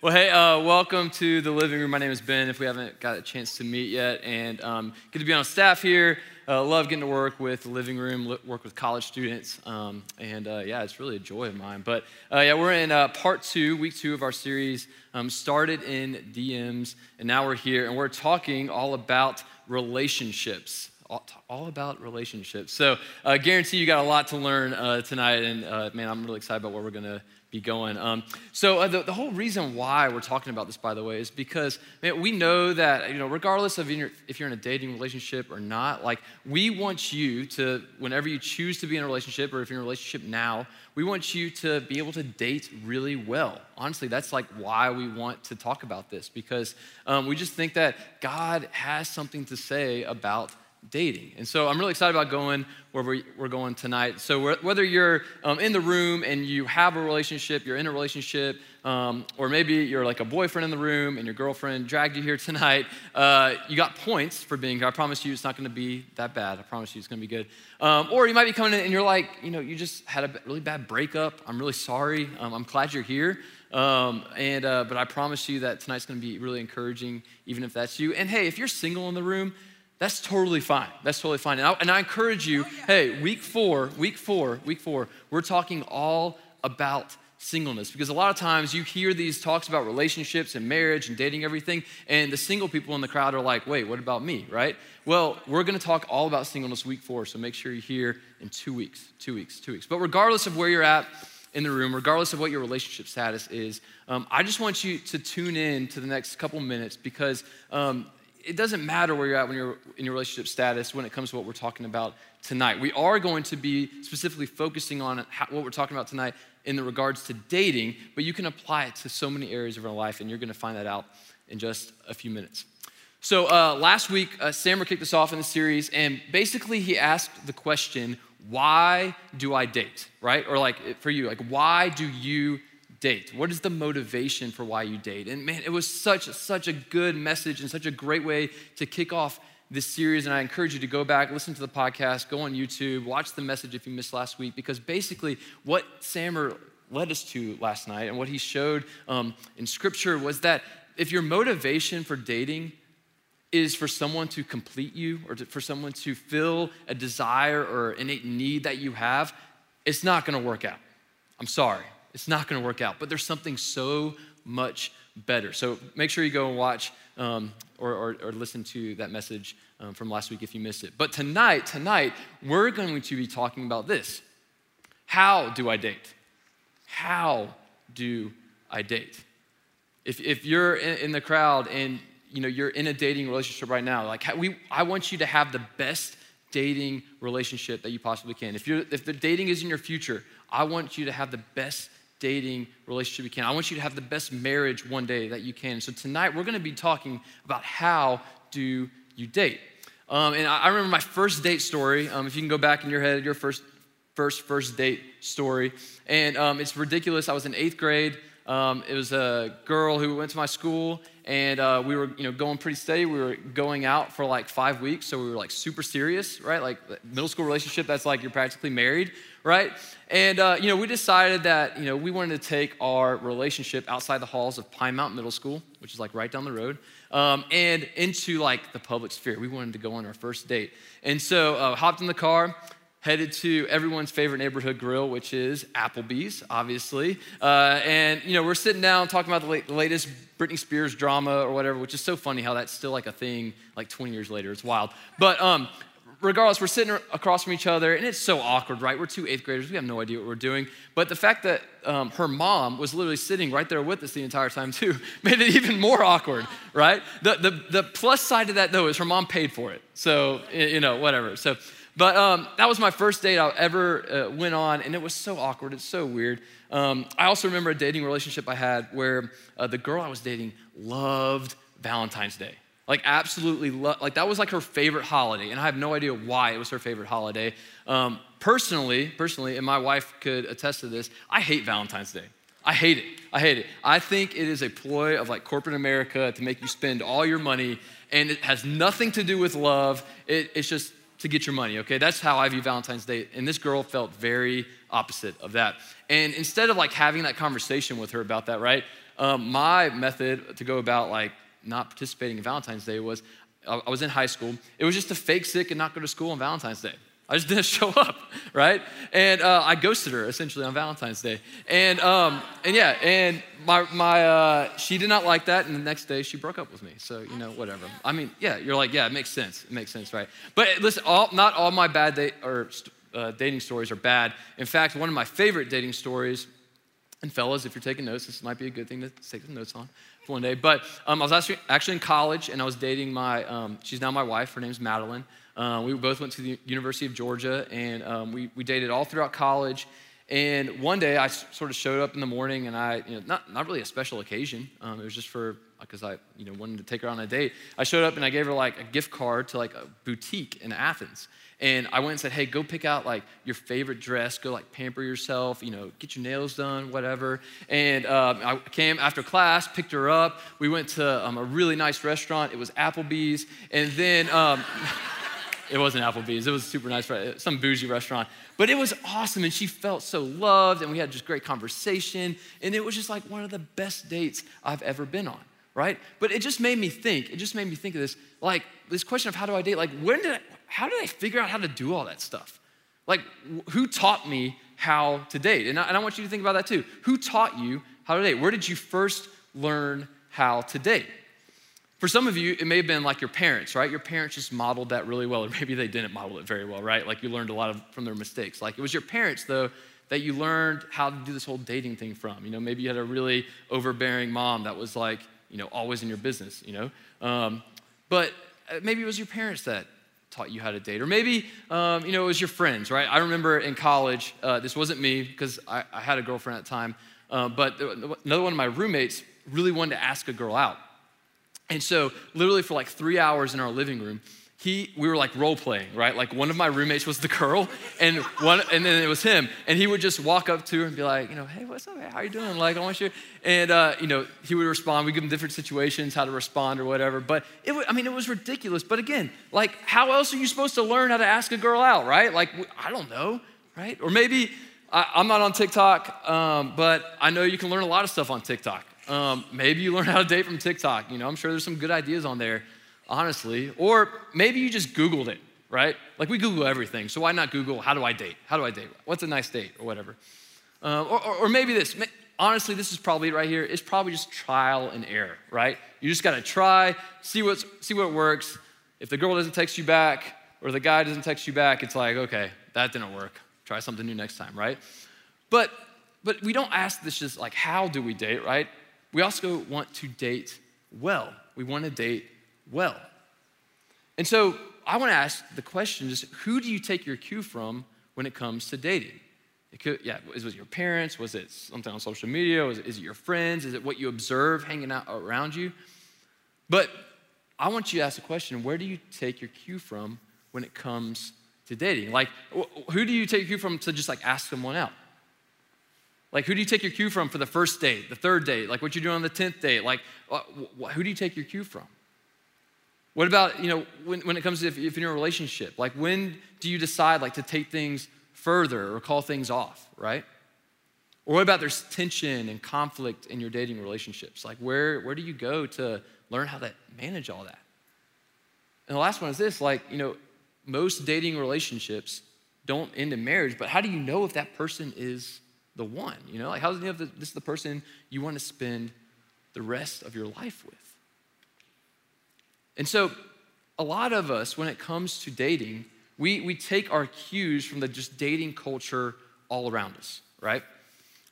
Well, hey, uh, welcome to the living room. My name is Ben. If we haven't got a chance to meet yet, and um, good to be on staff here. Uh, love getting to work with the living room, work with college students, um, and uh, yeah, it's really a joy of mine. But uh, yeah, we're in uh, part two, week two of our series. Um, started in DMs, and now we're here, and we're talking all about relationships all, about relationships. So, I uh, guarantee you got a lot to learn uh, tonight, and uh, man, I'm really excited about what we're going to be going. Um, so uh, the, the, whole reason why we're talking about this, by the way, is because man, we know that you know, regardless of if you're in a dating relationship or not, like we want you to, whenever you choose to be in a relationship, or if you're in a relationship now, we want you to be able to date really well. Honestly, that's like why we want to talk about this because um, we just think that God has something to say about dating. And so I'm really excited about going where we're going tonight. So whether you're um, in the room and you have a relationship, you're in a relationship, um, or maybe you're like a boyfriend in the room and your girlfriend dragged you here tonight, uh, you got points for being here. I promise you it's not going to be that bad. I promise you it's going to be good. Um, or you might be coming in and you're like, you know, you just had a really bad breakup. I'm really sorry. Um, I'm glad you're here. Um, and uh, but I promise you that tonight's going to be really encouraging, even if that's you. And hey, if you're single in the room, that's totally fine. That's totally fine. And I, and I encourage you, oh, yeah. hey, week four, week four, week four, we're talking all about singleness because a lot of times you hear these talks about relationships and marriage and dating everything and the single people in the crowd are like wait what about me right well we're going to talk all about singleness week four so make sure you're here in two weeks two weeks two weeks but regardless of where you're at in the room regardless of what your relationship status is um, i just want you to tune in to the next couple minutes because um, it doesn't matter where you're at when you're in your relationship status when it comes to what we're talking about tonight. We are going to be specifically focusing on how, what we're talking about tonight in the regards to dating, but you can apply it to so many areas of our life, and you're going to find that out in just a few minutes. So uh, last week, uh, kicked us off in the series, and basically he asked the question, "Why do I date?" Right? Or like for you, like why do you date? What is the motivation for why you date? And man, it was such, such a good message and such a great way to kick off this series. And I encourage you to go back, listen to the podcast, go on YouTube, watch the message if you missed last week, because basically what Sammer led us to last night and what he showed um, in scripture was that if your motivation for dating is for someone to complete you or to, for someone to fill a desire or innate need that you have, it's not gonna work out. I'm sorry. It's not going to work out. But there's something so much better. So make sure you go and watch um, or, or, or, listen to that message um, from last week if you missed it. But tonight, tonight, we're going to be talking about this. How do I date? How do I date? If, if you're in, in the crowd and you know you're in a dating relationship right now, like we, I want you to have the best dating relationship that you possibly can. If you're if the dating is in your future, I want you to have the best dating relationship you can. I want you to have the best marriage one day that you can. So tonight we're going to be talking about how do you date. Um, and I, remember my first date story. Um, if you can go back in your head, your first first first date story, and um, it's ridiculous. I was in eighth grade. Um, it was a girl who went to my school, and uh, we were, you know, going pretty steady. We were going out for like five weeks, so we were like super serious, right? Like middle school relationship. That's like you're practically married, right? And uh, you know, we decided that you know we wanted to take our relationship outside the halls of Pine Mountain Middle School, which is like right down the road, um, and into like the public sphere. We wanted to go on our first date, and so uh, hopped in the car headed to everyone's favorite neighborhood grill, which is Applebee's, obviously. Uh, and, you know, we're sitting down talking about the, latest Britney Spears drama or whatever, which is so funny how that's still like a thing like 20 years later. It's wild. But um, regardless, we're sitting across from each other, and it's so awkward, right? We're two eighth graders. We have no idea what we're doing. But the fact that um, her mom was literally sitting right there with us the entire time, too, made it even more awkward, right? The, the, the plus side of that, though, is her mom paid for it. So, you know, whatever. So, but um, that was my first date I ever uh, went on, and it was so awkward. It's so weird. Um, I also remember a dating relationship I had where uh, the girl I was dating loved Valentine's Day. Like, absolutely, lo- like that was like her favorite holiday, and I have no idea why it was her favorite holiday. Um, personally, personally, and my wife could attest to this, I hate Valentine's Day. I hate it. I hate it. I think it is a ploy of like corporate America to make you spend all your money, and it has nothing to do with love. It, it's just to get your money, okay? That's how I view Valentine's Day. And this girl felt very opposite of that. And instead of like having that conversation with her about that, right? um, my method to go about like not participating in Valentine's Day was I was in high school. It was just to fake sick and not go to school on Valentine's Day. I just didn't show up, right? And uh, I ghosted her essentially on Valentine's Day. And, um, and yeah, and my, my, uh, she did not like that. And the next day she broke up with me. So, you know, whatever. I mean, yeah, you're like, yeah, it makes sense. It makes sense, right? But listen, all, not all my bad date or uh, dating stories are bad. In fact, one of my favorite dating stories, and fellas, if you're taking notes, this might be a good thing to take some notes on one day. But um, I was actually, actually in college and I was dating my, um, she's now my wife. Her name's Madeline. Uh, we both went to the University of Georgia, and um, we, we dated all throughout college. And one day, I sort of showed up in the morning, and I, you know, not, not really a special occasion. Um, it was just for because I, you know, wanted to take her on a date. I showed up and I gave her like a gift card to like a boutique in Athens. And I went and said, hey, go pick out like your favorite dress, go like pamper yourself, you know, get your nails done, whatever. And um, I came after class, picked her up. We went to um, a really nice restaurant. It was Applebee's. And then, um, It wasn't Applebee's. It was super nice, uh, some bougie restaurant. But it was awesome, and she felt so loved, and we had just great conversation, and it was just like one of the best dates I've ever been on, right? But it just made me think. It just made me think of this, like this question of how do I date? Like, when did I, how did I figure out how to do all that stuff? Like, who taught me how to date? And I, and I want you to think about that too. Who taught you how to date? Where did you first learn how to date? For some of you, it may have been like your parents, right? Your parents just modeled that really well, or maybe they didn't model it very well, right? Like you learned a lot of, from their mistakes. Like it was your parents, though, that you learned how to do this whole dating thing from. You know, maybe you had a really overbearing mom that was like, you know, always in your business, you know? Um, but uh, maybe it was your parents that taught you how to date. Or maybe, um, you know, it was your friends, right? I remember in college, uh, this wasn't me because I, I, had a girlfriend at the time, uh, but another one of my roommates really wanted to ask a girl out. And so, literally, for like three hours in our living room, he, we were like role playing, right? Like one of my roommates was the girl, and one, and then it was him, and he would just walk up to her and be like, you know, hey, what's up? How you doing? Like, I want you, and uh, you know, he would respond. We give him different situations, how to respond or whatever. But it, was, I mean, it was ridiculous. But again, like, how else are you supposed to learn how to ask a girl out, right? Like, I don't know, right? Or maybe I, am not on TikTok, um, but I know you can learn a lot of stuff on TikTok. Um, maybe you learn how to date from TikTok. You know, I'm sure there's some good ideas on there, honestly. Or maybe you just Googled it, right? Like we Google everything. So why not Google, how do I date? How do I date? What's a nice date? Or whatever. Uh, or, or, or, maybe this. Honestly, this is probably right here. It's probably just trial and error, right? You just got to try, see, what's, see what works. If the girl doesn't text you back or the guy doesn't text you back, it's like, okay, that didn't work. Try something new next time, right? But but we don't ask this just like how do we date, right? We also want to date well. We want to date well. And so I want to ask the question is who do you take your cue from when it comes to dating? It could, yeah, was it your parents? Was it something on social media? Was it, is it your friends? Is it what you observe hanging out around you? But I want you to ask the question where do you take your cue from when it comes to dating? Like, who do you take your cue from to just like ask someone out? Like, who do you take your cue from for the first date, the third date? Like, what you doing on the 10th date? Like, who do you take your cue from? What about, you know, when, when it comes to if, if you're in a relationship? Like, when do you decide, like, to take things further or call things off, right? Or what about there's tension and conflict in your dating relationships? Like, where, where do you go to learn how to manage all that? And the last one is this like, you know, most dating relationships don't end in marriage, but how do you know if that person is the one? You know, like how does you know if this is the person you want to spend the rest of your life with? And so, a lot of us, when it comes to dating, we, we take our cues from the just dating culture all around us, right?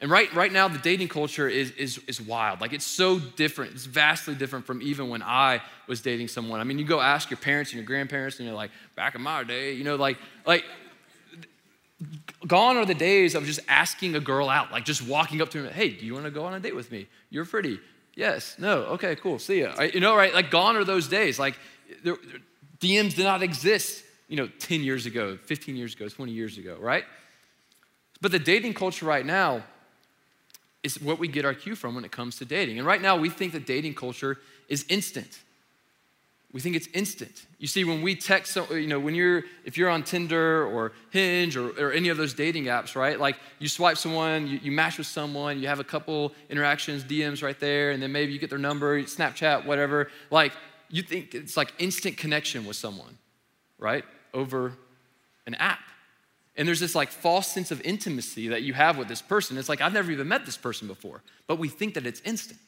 And right, right now, the dating culture is, is, is wild. Like, it's so different. It's vastly different from even when I was dating someone. I mean, you go ask your parents and your grandparents, and you're like, back in my day, you know, like, like Gone are the days of just asking a girl out, like just walking up to her, hey, do you want to go on a date with me? You're pretty. Yes. No. Okay, cool. See ya. Right, you know, right? Like gone are those days. Like there, DMs did not exist, you know, 10 years ago, 15 years ago, 20 years ago, right? But the dating culture right now is what we get our cue from when it comes to dating. And right now we think that dating culture is instant. We think it's instant. You see, when we text, you know, when you're, if you're on Tinder or Hinge or, or any of those dating apps, right? Like you swipe someone, you, you match with someone, you have a couple interactions, DMs right there, and then maybe you get their number, Snapchat, whatever. Like you think it's like instant connection with someone, right? Over an app. And there's this like false sense of intimacy that you have with this person. It's like, I've never even met this person before, but we think that it's instant.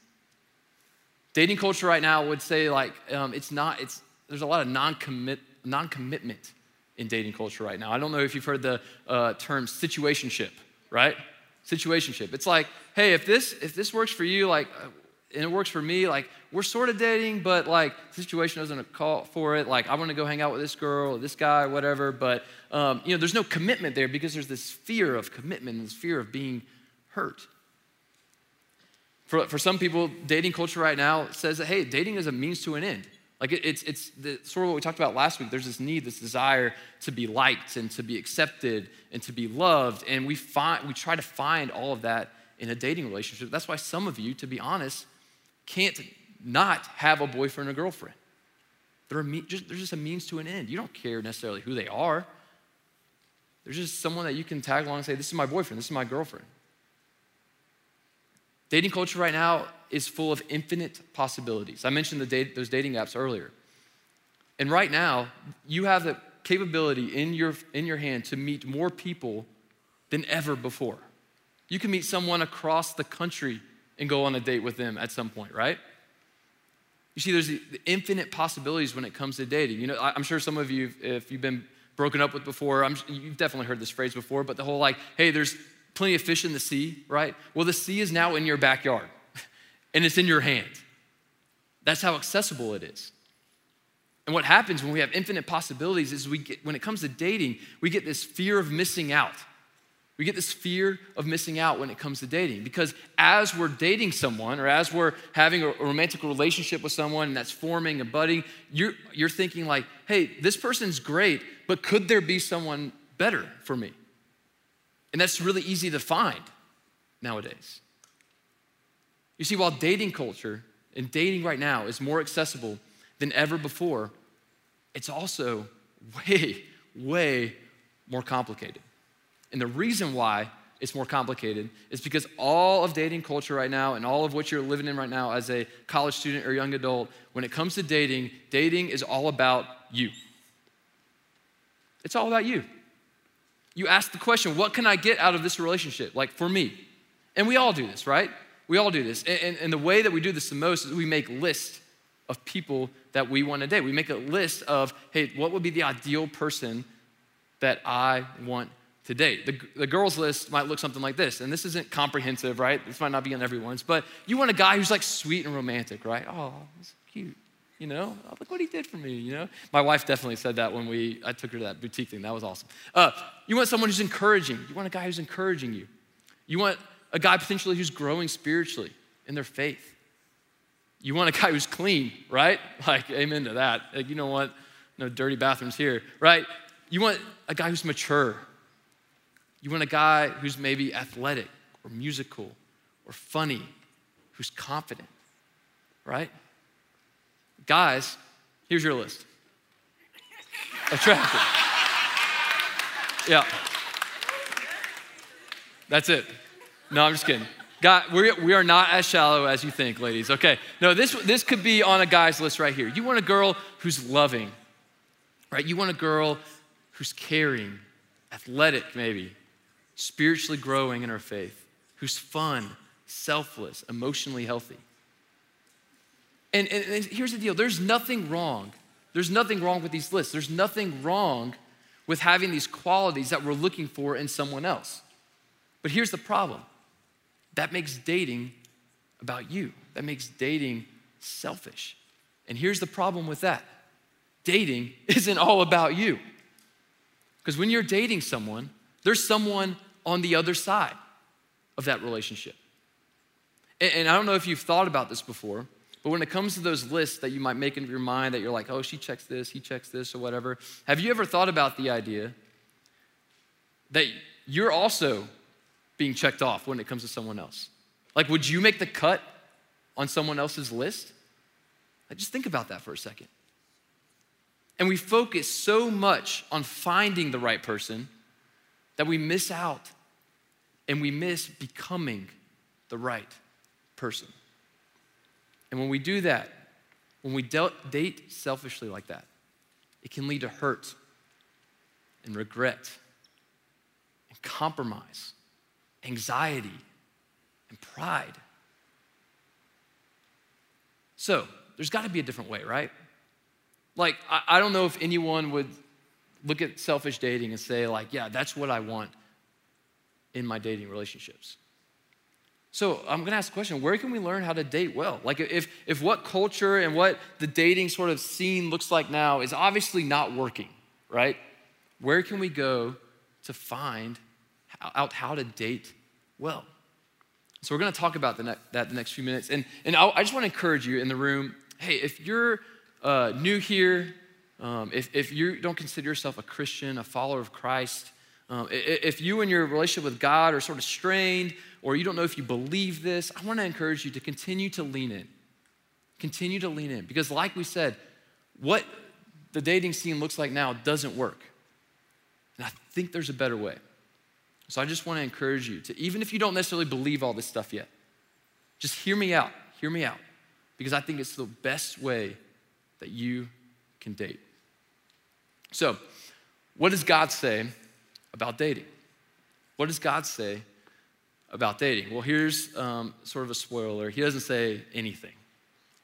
Dating culture right now would say like um, it's not. It's there's a lot of non-commit non-commitment in dating culture right now. I don't know if you've heard the uh, term situationship, right? Situationship. It's like, hey, if this if this works for you, like, uh, and it works for me, like we're sort of dating, but like the situation doesn't call for it. Like I want to go hang out with this girl or this guy, whatever. But um, you know, there's no commitment there because there's this fear of commitment, this fear of being hurt. For, for some people, dating culture right now says that, hey, dating is a means to an end. Like it, it's, it's the, sort of what we talked about last week. There's this need, this desire to be liked and to be accepted and to be loved. And we, find, we try to find all of that in a dating relationship. That's why some of you, to be honest, can't not have a boyfriend or girlfriend. They're, just, they're just a means to an end. You don't care necessarily who they are. There's just someone that you can tag along and say, This is my boyfriend, this is my girlfriend. Dating culture right now is full of infinite possibilities. I mentioned the date, those dating apps earlier. And right now, you have the capability in your, in your hand to meet more people than ever before. You can meet someone across the country and go on a date with them at some point, right? You see, there's the, infinite possibilities when it comes to dating. You know, I, I'm sure some of you, if you've been broken up with before, I'm, you've definitely heard this phrase before, but the whole like, hey, there's plenty of fish in the sea, right? Well, the sea is now in your backyard and it's in your hand. That's how accessible it is. And what happens when we have infinite possibilities is we get, when it comes to dating, we get this fear of missing out. We get this fear of missing out when it comes to dating because as we're dating someone or as we're having a romantic relationship with someone and that's forming and budding, you're, you're thinking like, hey, this person's great, but could there be someone better for me? And that's really easy to find nowadays. You see, while dating culture and dating right now is more accessible than ever before, it's also way, way more complicated. And the reason why it's more complicated is because all of dating culture right now and all of what you're living in right now as a college student or young adult, when it comes to dating, dating is all about you. It's all about you you ask the question, what can I get out of this relationship? Like for me. And we all do this, right? We all do this. And, and, and the way that we do this the most is we make lists of people that we want to date. We make a list of, hey, what would be the ideal person that I want to date? The, the girls' list might look something like this. And this isn't comprehensive, right? This might not be on everyone's, but you want a guy who's like sweet and romantic, right? Oh, that's cute you know? Look what he did for me you know? My wife definitely said that when we i took her to that boutique thing. That was awesome. Uh, you want someone who's encouraging. You want a guy who's encouraging you. You want a guy potentially who's growing spiritually in their faith. You want a guy who's clean right? Like amen to that. Like, you know what? No dirty bathrooms here right? You want a guy who's mature. You want a guy who's maybe athletic or musical or funny who's confident right Guys, here's your list. Attractive. Yeah. That's it. No, I'm just kidding. God, we we are not as shallow as you think, ladies. Okay. No, this, this could be on a guy's list right here. You want a girl who's loving, right? You want a girl who's caring, athletic, maybe, spiritually growing in her faith, who's fun, selfless, emotionally healthy. And, and, and here's the deal there's nothing wrong. There's nothing wrong with these lists. There's nothing wrong with having these qualities that we're looking for in someone else. But here's the problem that makes dating about you, that makes dating selfish. And here's the problem with that dating isn't all about you. Because when you're dating someone, there's someone on the other side of that relationship. And, and I don't know if you've thought about this before, but when it comes to those lists that you might make in your mind that you're like, oh, she checks this, he checks this, or whatever, have you ever thought about the idea that you're also being checked off when it comes to someone else? Like, would you make the cut on someone else's list? Like, just think about that for a second. And we focus so much on finding the right person that we miss out and we miss becoming the right person. And when we do that, when we date selfishly like that, it can lead to hurt and regret and compromise, anxiety and pride. So, there's got to be a different way, right? Like, I, I don't know if anyone would look at selfish dating and say, like, yeah, that's what I want in my dating relationships. So I'm gonna ask the question where can we learn how to date well? Like, if, if what culture and what the dating sort of scene looks like now is obviously not working, right? Where can we go to find out how to date well? So we're gonna talk about the ne- that the next few minutes. And, and I, I just wanna encourage you in the room hey, if you're uh, new here, um, if, if you don't consider yourself a Christian, a follower of Christ, um, if you and your relationship with God are sort of strained, or you don't know if you believe this, I want to encourage you to continue to lean in. Continue to lean in. Because, like we said, what the dating scene looks like now doesn't work. And I think there's a better way. So I just want to encourage you to, even if you don't necessarily believe all this stuff yet, just hear me out. Hear me out. Because I think it's the best way that you can date. So, what does God say about dating? What does God say about dating? Well, here's um, sort of a spoiler He doesn't say anything.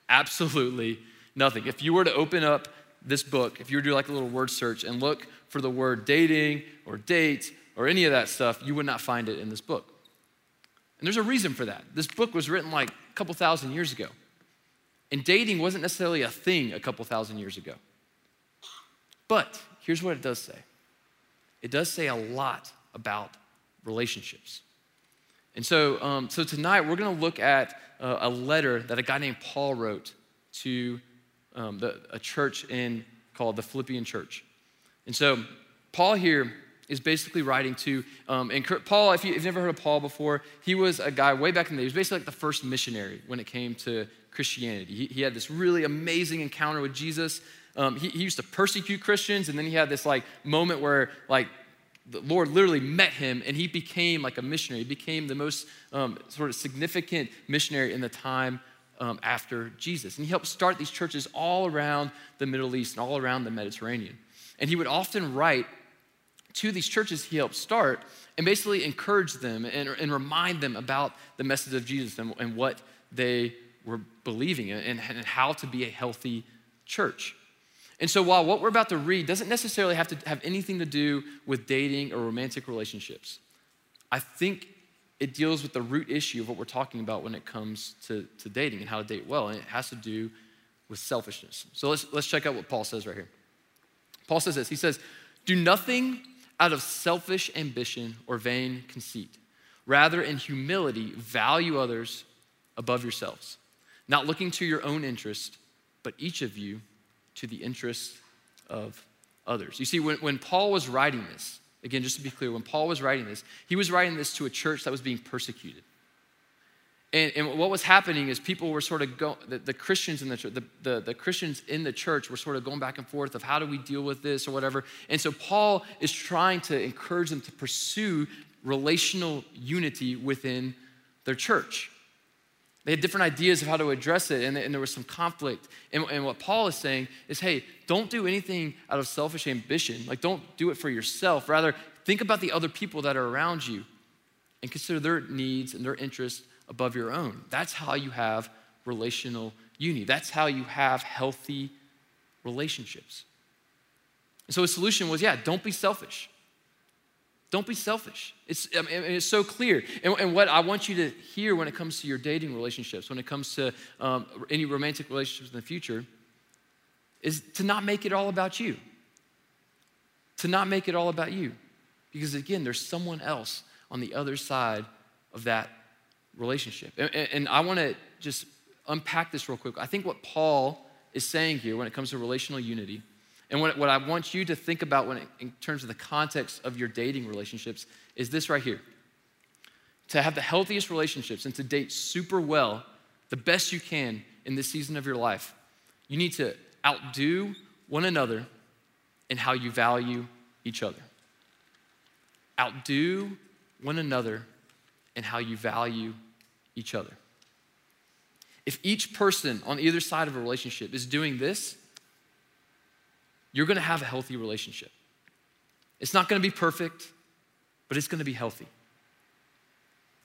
Absolutely nothing. If you were to open up this book, if you were to do like a little word search and look for the word dating or date or any of that stuff, you would not find it in this book. And there's a reason for that. This book was written like a couple thousand years ago. And dating wasn't necessarily a thing a couple thousand years ago. But here's what it does say it does say a lot about relationships. And so, um, so tonight we're going to look at uh, a letter that a guy named Paul wrote to um, the, a church in called the Philippian church. And so Paul here is basically writing to, um, and Paul, if, you, have never heard of Paul before, he was a guy way back in the day. He was basically like the first missionary when it came to Christianity. He, he had this really amazing encounter with Jesus. Um, he, he used to persecute Christians, and then he had this like moment where like the Lord literally met him, and he became like a missionary. He became the most um, sort of significant missionary in the time um, after Jesus. And he helped start these churches all around the Middle East and all around the Mediterranean. And he would often write to these churches he helped start and basically encourage them and, and remind them about the message of Jesus and, and what they were believing in and, and how to be a healthy church. And so, while what we're about to read doesn't necessarily have to have anything to do with dating or romantic relationships, I think it deals with the root issue of what we're talking about when it comes to, to dating and how to date well, and it has to do with selfishness. So, let's, let's check out what Paul says right here. Paul says this He says, Do nothing out of selfish ambition or vain conceit. Rather, in humility, value others above yourselves, not looking to your own interest, but each of you to the interests of others. You see, when, when Paul was writing this, again, just to be clear, when Paul was writing this, he was writing this to a church that was being persecuted. And, and, what was happening is people were sort of going, the, the, Christians in the the, the, the, Christians in the church were sort of going back and forth of how do we deal with this or whatever. And so Paul is trying to encourage them to pursue relational unity within their church. They had different ideas of how to address it, and, and there was some conflict. And, and what Paul is saying is hey, don't do anything out of selfish ambition. Like, don't do it for yourself. Rather, think about the other people that are around you and consider their needs and their interests above your own. That's how you have relational unity. That's how you have healthy relationships. And so his solution was yeah, don't be selfish. Don't be selfish. It's, I mean, it's so clear. And, and, what I want you to hear when it comes to your dating relationships, when it comes to um, any romantic relationships in the future, is to not make it all about you. To not make it all about you. Because again, there's someone else on the other side of that relationship. And, and I want to just unpack this real quick. I think what Paul is saying here when it comes to relational unity, and what, what I want you to think about when it, in terms of the context of your dating relationships is this right here. To have the healthiest relationships and to date super well, the best you can in this season of your life, you need to outdo one another in how you value each other. Outdo one another in how you value each other. If each person on either side of a relationship is doing this, you're gonna have a healthy relationship. It's not gonna be perfect, but it's gonna be healthy.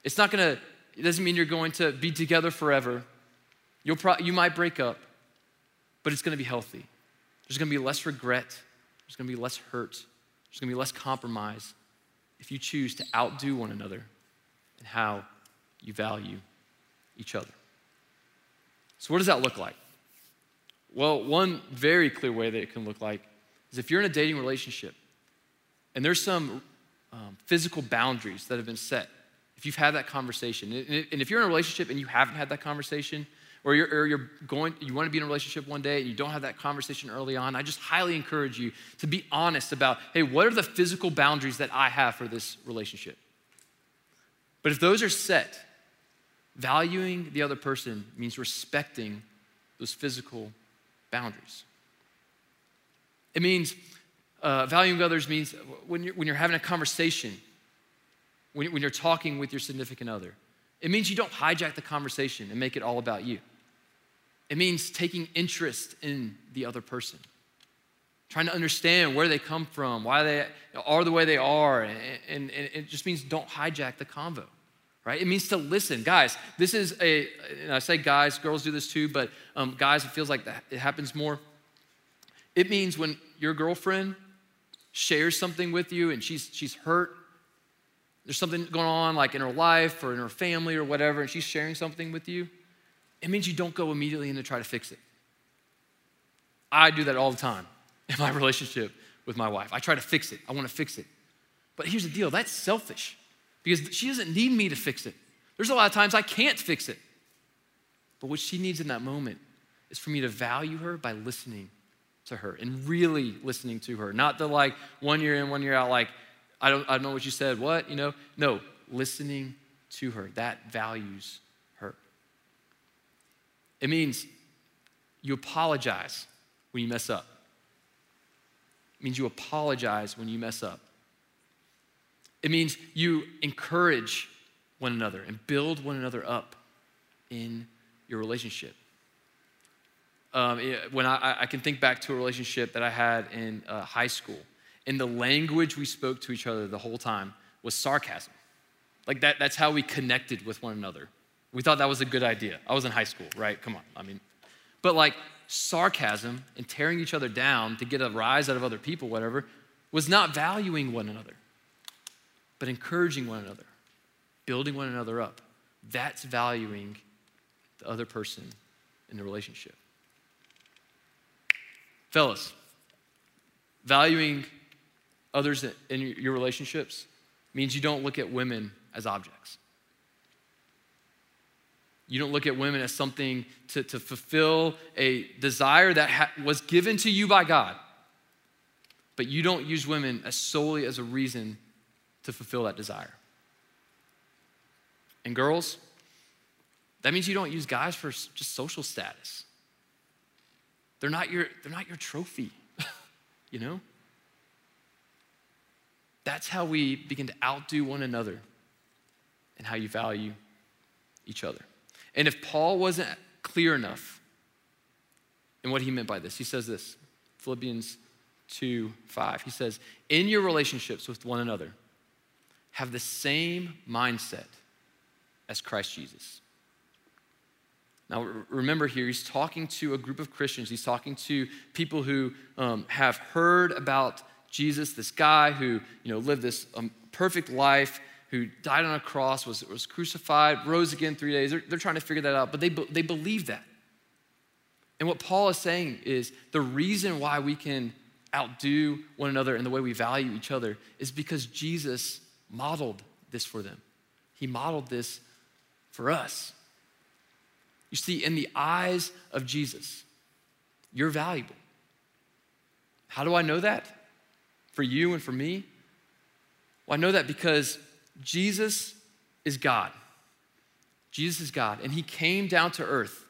It's not gonna, it doesn't mean you're going to be together forever. You'll pro- you might break up, but it's gonna be healthy. There's gonna be less regret, there's gonna be less hurt, there's gonna be less compromise if you choose to outdo one another and how you value each other. So, what does that look like? Well, one very clear way that it can look like is if you're in a dating relationship and there's some um, physical boundaries that have been set, if you've had that conversation, and if you're in a relationship and you haven't had that conversation, or you're, or you're going, you want to be in a relationship one day and you don't have that conversation early on, I just highly encourage you to be honest about, hey, what are the physical boundaries that I have for this relationship? But if those are set, valuing the other person means respecting those physical boundaries. It means uh, valuing others means when you're, when you're having a conversation, when, when you're talking with your significant other, it means you don't hijack the conversation and make it all about you. It means taking interest in the other person, trying to understand where they come from, why they are the way they are, and, and, and it just means don't hijack the convo right? It means to listen. Guys, this is a, I say guys, girls do this too, but um, guys, it feels like that it happens more. It means when your girlfriend shares something with you and she's, she's hurt, there's something going on like in her life or in her family or whatever, and she's sharing something with you, it means you don't go immediately in to try to fix it. I do that all the time in my relationship with my wife. I try to fix it. I want to fix it. But here's the deal that's selfish because she doesn't need me to fix it. There's a lot of times I can't fix it. But what she needs in that moment is for me to value her by listening to her and really listening to her. Not the like one year in, one year out, like, I don't, I don't know what you said, what, you know? No, listening to her. That values her. It means you apologize when you mess up. It means you apologize when you mess up. It means you encourage one another and build one another up in your relationship. Um, when I, I, can think back to a relationship that I had in uh, high school, and the language we spoke to each other the whole time was sarcasm. Like that, that's how we connected with one another. We thought that was a good idea. I was in high school, right? Come on. I mean, but like sarcasm and tearing each other down to get a rise out of other people, whatever, was not valuing one another but encouraging one another, building one another up. That's valuing the other person in the relationship. Fellas, valuing others in your relationships means you don't look at women as objects. You don't look at women as something to, to fulfill a desire that ha- was given to you by God. But you don't use women as solely as a reason to fulfill that desire. And girls, that means you don't use guys for just social status. They're not your, they're not your trophy, you know? That's how we begin to outdo one another and how you value each other. And if Paul wasn't clear enough in what he meant by this, he says this Philippians 2 5. He says, In your relationships with one another, have the same mindset as Christ Jesus. Now, remember here, he's talking to a group of Christians. He's talking to people who um, have heard about Jesus, this guy who you know, lived this um, perfect life, who died on a cross, was, was crucified, rose again three days. They're, they're trying to figure that out, but they, they believe that. And what Paul is saying is the reason why we can outdo one another in the way we value each other is because Jesus modeled this for them. He modeled this for us. You see, in the eyes of Jesus, you're valuable. How do I know that? For you and for me? Well, I know that because Jesus is God. Jesus is God, and He came down to earth.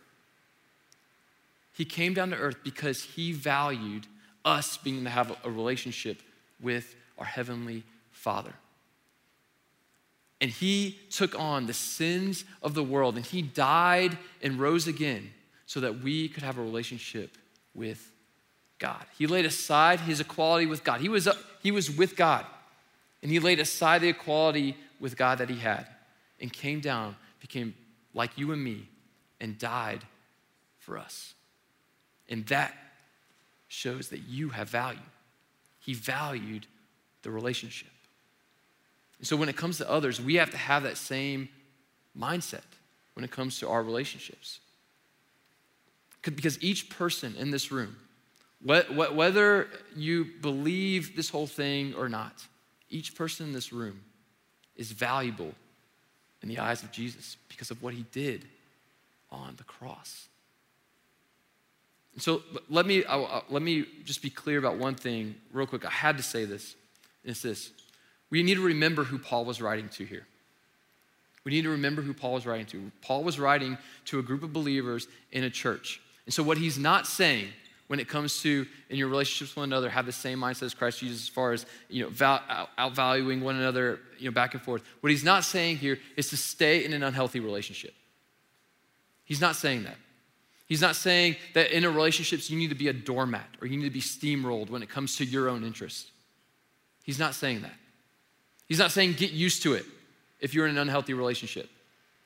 He came down to earth because He valued us being to have a relationship with our Heavenly Father. And He took on the sins of the world and He died and rose again so that we could have a relationship with God. He laid aside His equality with God. He was, he was with God and He laid aside the equality with God that He had and came down, became like you and me, and died for us. And that shows that you have value. He valued the relationship. So when it comes to others, we have to have that same mindset when it comes to our relationships. Because each person in this room, whether you believe this whole thing or not, each person in this room is valuable in the eyes of Jesus because of what he did on the cross. And so let me, let me just be clear about one thing real quick. I had to say this. And it's this. We need to remember who Paul was writing to here. We need to remember who Paul was writing to. Paul was writing to a group of believers in a church. And so what he's not saying when it comes to in your relationships with one another have the same mindset as christ jesus as far as you know val- outvaluing one another you know back and forth what he's not saying here is to stay in an unhealthy relationship he's not saying that he's not saying that in a relationships you need to be a doormat or you need to be steamrolled when it comes to your own interests he's not saying that he's not saying get used to it if you're in an unhealthy relationship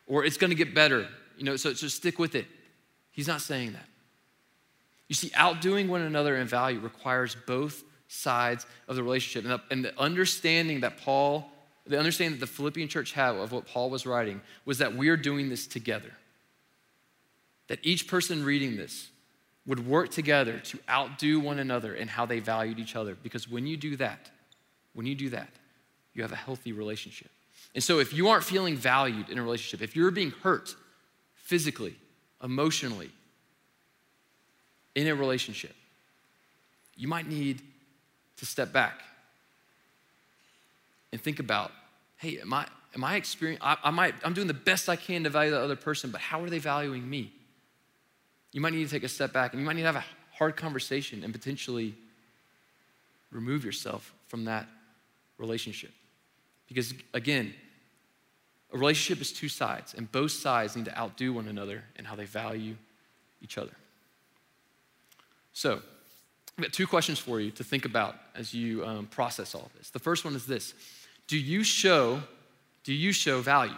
or it's going to get better you know so, so stick with it he's not saying that you see, outdoing one another in value requires both sides of the relationship. And the, and the understanding that Paul, the understanding that the Philippian church had of what Paul was writing was that we are doing this together. That each person reading this would work together to outdo one another in how they valued each other. Because when you do that, when you do that, you have a healthy relationship. And so if you aren't feeling valued in a relationship, if you're being hurt physically, emotionally, in a relationship, you might need to step back and think about hey, am I, am I experiencing, I, might, I'm doing the best I can to value the other person, but how are they valuing me? You might need to take a step back and you might need to have a hard conversation and potentially remove yourself from that relationship. Because again, a relationship is two sides, and both sides need to outdo one another in how they value each other. So, I've got two questions for you to think about as you um, process all of this. The first one is this Do you show, do you show value?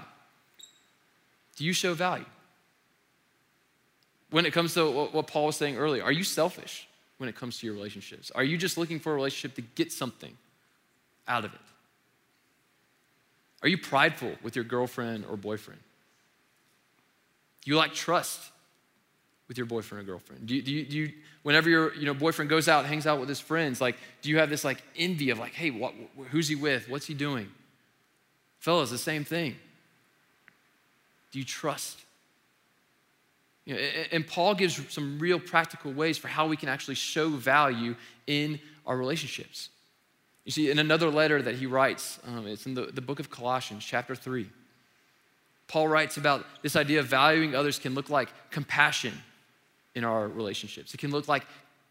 Do you show value? When it comes to what Paul was saying earlier, are you selfish when it comes to your relationships? Are you just looking for a relationship to get something out of it? Are you prideful with your girlfriend or boyfriend? Do you lack trust with your boyfriend or girlfriend? Do you, do you, do you, whenever your you know, boyfriend goes out, hangs out with his friends, like, do you have this like envy of like, hey, what, who's he with? What's he doing? Fellas, the same thing. Do you trust? You know, and Paul gives some real practical ways for how we can actually show value in our relationships. You see, in another letter that he writes, um, it's in the, the book of Colossians, chapter 3. Paul writes about this idea of valuing others can look like compassion in our relationships. It can look like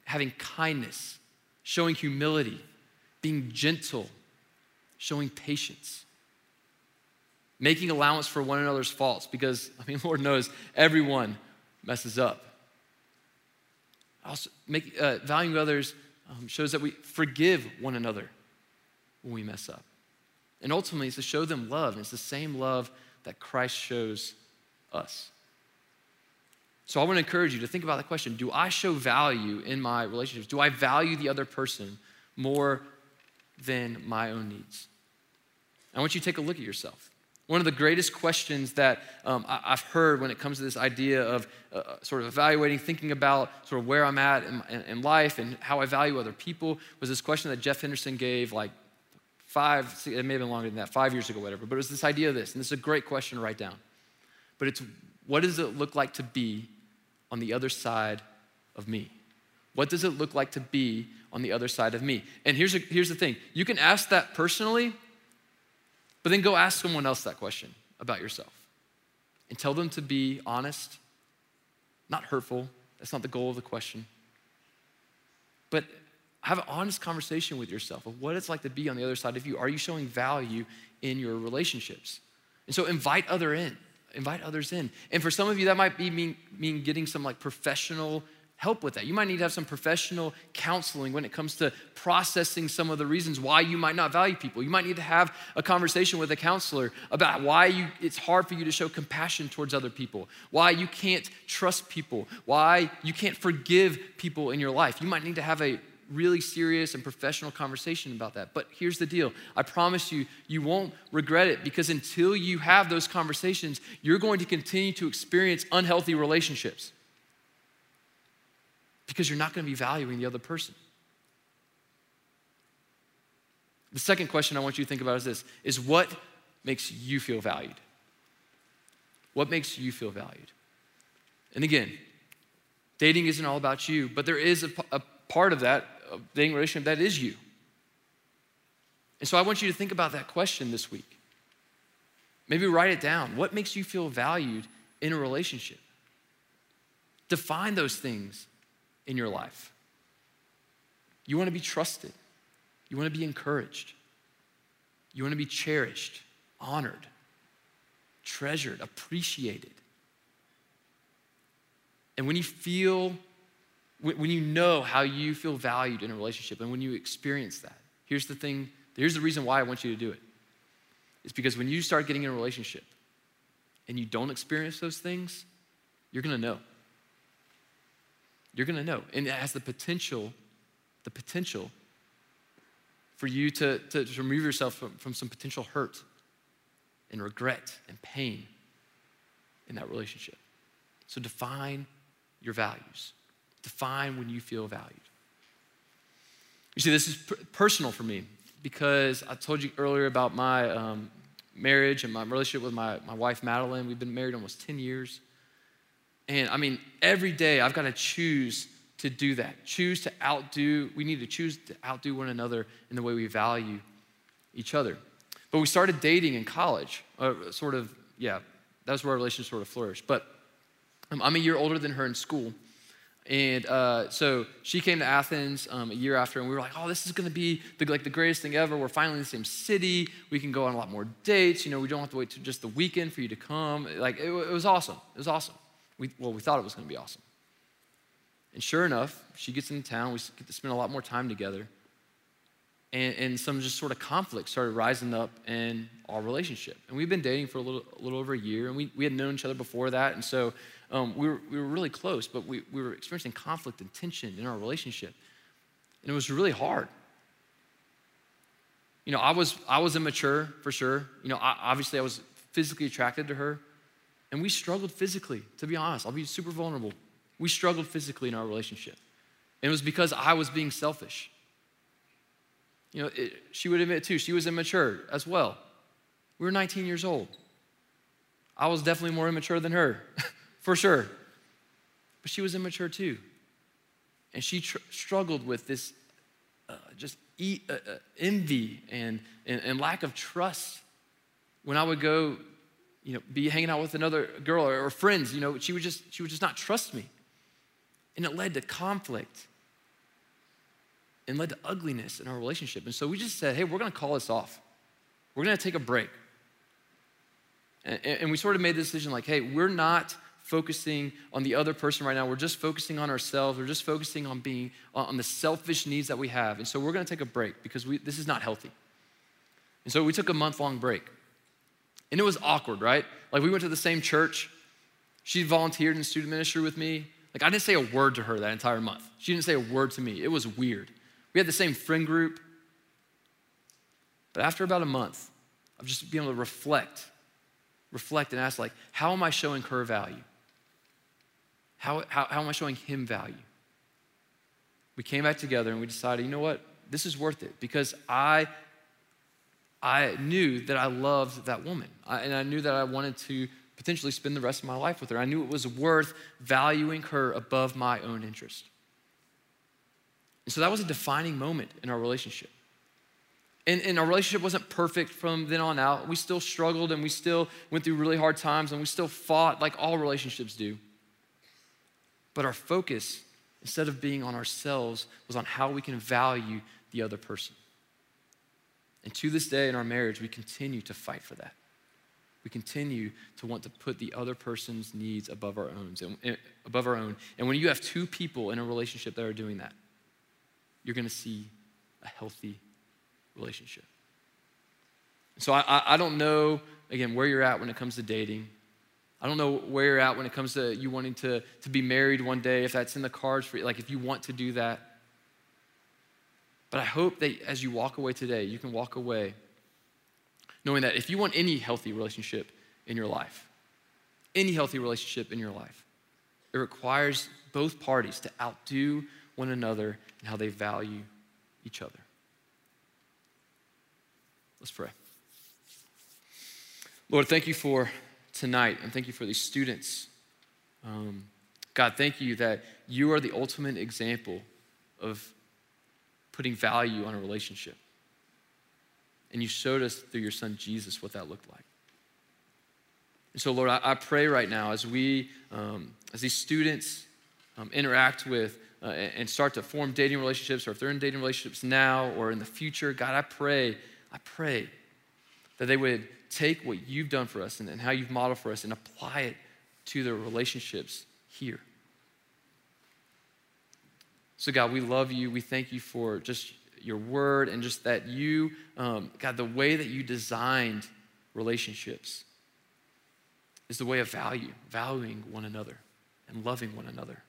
having kindness, showing humility, being gentle, showing patience, making allowance for one another's faults, because, I mean, Lord knows everyone messes up. Also, make, uh, valuing others um, shows that we forgive one another when we mess up. And ultimately, it's to show them love. And it's the same love that Christ shows us. So I want to encourage you to think about the question Do I show value in my relationships? Do I value the other person more than my own needs? I want you to take a look at yourself. One of the greatest questions that um, I, have heard when it comes to this idea of uh, uh, sort of evaluating, thinking about sort of where I'm at in, in, in life and how I value other people was this question that Jeff Henderson gave like five, it may have been longer than that, five years ago, whatever. But it was this idea of this, and this is a great question to write down. But it's what does it look like to be on the other side of me? What does it look like to be on the other side of me? And here's, a, here's the thing you can ask that personally, but then go ask someone else that question about yourself and tell them to be honest, not hurtful. That's not the goal of the question. But have an honest conversation with yourself of what it's like to be on the other side of you. Are you showing value in your relationships? And so invite other in, invite others in. And for some of you, that might be mean, mean getting some like professional help with that. You might need to have some professional counseling when it comes to processing some of the reasons why you might not value people. You might need to have a conversation with a counselor about why you, it's hard for you to show compassion towards other people, why you can't trust people, why you can't forgive people in your life. You might need to have a really serious and professional conversation about that. But here's the deal I promise you, you won't regret it because until you have those conversations, you're going to continue to experience unhealthy relationships because you're not going to be valuing the other person. The second question I want you to think about is this is what makes you feel valued? What makes you feel valued? And again, dating isn't all about you, but there is a, a part of that dating relationship that is you. And so I want you to think about that question this week. Maybe write it down. What makes you feel valued in a relationship? Define those things in your life. You want to be trusted, you want to be encouraged, you want to be cherished, honored, treasured, appreciated. And when you feel, when you know how you feel valued in a relationship and when you experience that, here's the thing, here's the reason why I want you to do it. It's because when you start getting in a relationship and you don't experience those things, you're gonna know. You're to know. And it has the potential, the potential for you to, to, to remove yourself from, from some potential hurt and regret and pain in that relationship. So define your values. Define when you feel valued. You see, this is personal for me because I told you earlier about my um, marriage and my relationship with my, my wife, Madeline. We've been married almost 10 years. And I mean, every day I've got to choose to do that. Choose to outdo, we need to choose to outdo one another in the way we value each other. But we started dating in college, uh, sort of, yeah, that's where our relationship sort of flourished. But um, I'm a year older than her in school. And uh, so she came to Athens um, a year after, and we were like, "Oh, this is going to be the, like the greatest thing ever. We're finally in the same city. We can go on a lot more dates. You know, we don't have to wait to just the weekend for you to come. Like, it, it was awesome. It was awesome. We, well, we thought it was going to be awesome. And sure enough, she gets into town. We get to spend a lot more time together. And, and some just sort of conflict started rising up in our relationship. And we've been dating for a little, a little over a year, and we, we had known each other before that. And so um, we, were, we were really close, but we, we were experiencing conflict and tension in our relationship. And it was really hard. You know, I was, I was immature for sure. You know, I, obviously I was physically attracted to her. And we struggled physically, to be honest. I'll be super vulnerable. We struggled physically in our relationship. And it was because I was being selfish. You know, it, she would admit too, she was immature as well. We were 19 years old. I was definitely more immature than her, for sure. But she was immature too. And she tr- struggled with this uh, just e- uh, uh, envy and, and, and lack of trust. When I would go you know, be hanging out with another girl or, or friends, you know, she would just she would just not trust me. And it led to conflict and led to ugliness in our relationship. And so we just said, hey, we're gonna call this off. We're gonna take a break. And, and we sort of made the decision like, hey, we're not focusing on the other person right now. We're just focusing on ourselves. We're just focusing on being on the selfish needs that we have. And so we're going to take a break because we, this is not healthy. And so we took a month long break. And it was awkward, right? Like we went to the same church. She volunteered in student ministry with me. Like I didn't say a word to her that entire month. She didn't say a word to me. It was weird. We had the same friend group. But after about a month of just being able to reflect, reflect and ask, like, how am I showing her value? How, how, how am I showing him value? We came back together and we decided, you know what? This is worth it because I I knew that I loved that woman. I, and I knew that I wanted to potentially spend the rest of my life with her. I knew it was worth valuing her above my own interest. And so that was a defining moment in our relationship. And, and, our relationship wasn't perfect from then on out. We still struggled and we still went through really hard times and we still fought like all relationships do. But our focus instead of being on ourselves, was on how we can value the other person. And to this day in our marriage, we continue to fight for that. We continue to want to put the other person's needs above our own, and, above our own. And when you have two people in a relationship that are doing that, you're going to see a healthy relationship. So I, I don't know, again, where you're at when it comes to dating. I don't know where you're at when it comes to you wanting to, to be married one day, if that's in the cards for you, like if you want to do that. But I hope that as you walk away today, you can walk away knowing that if you want any healthy relationship in your life, any healthy relationship in your life, it requires both parties to outdo one another and how they value each other. Let's pray. Lord, thank you for tonight and thank you for these students. Um, God, thank you that you are the ultimate example of putting value on a relationship. And you showed us through your son Jesus what that looked like. And so, Lord, I, I pray right now as we, um, as these students um, interact with uh, and start to form dating relationships, or if they're in dating relationships now or in the future, God, I pray, I pray that they would take what you've done for us and, and how you've modeled for us and apply it to their relationships here. So, God, we love you. We thank you for just your word and just that you, um, God, the way that you designed relationships is the way of value, valuing one another and loving one another,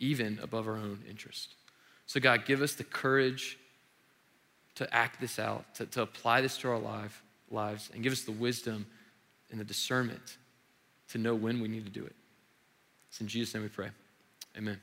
even above our own interest. So, God, give us the courage to act this out, to, to apply this to our life, lives, and give us the wisdom and the discernment to know when we need to do it. It's in Jesus' name we pray. Amen.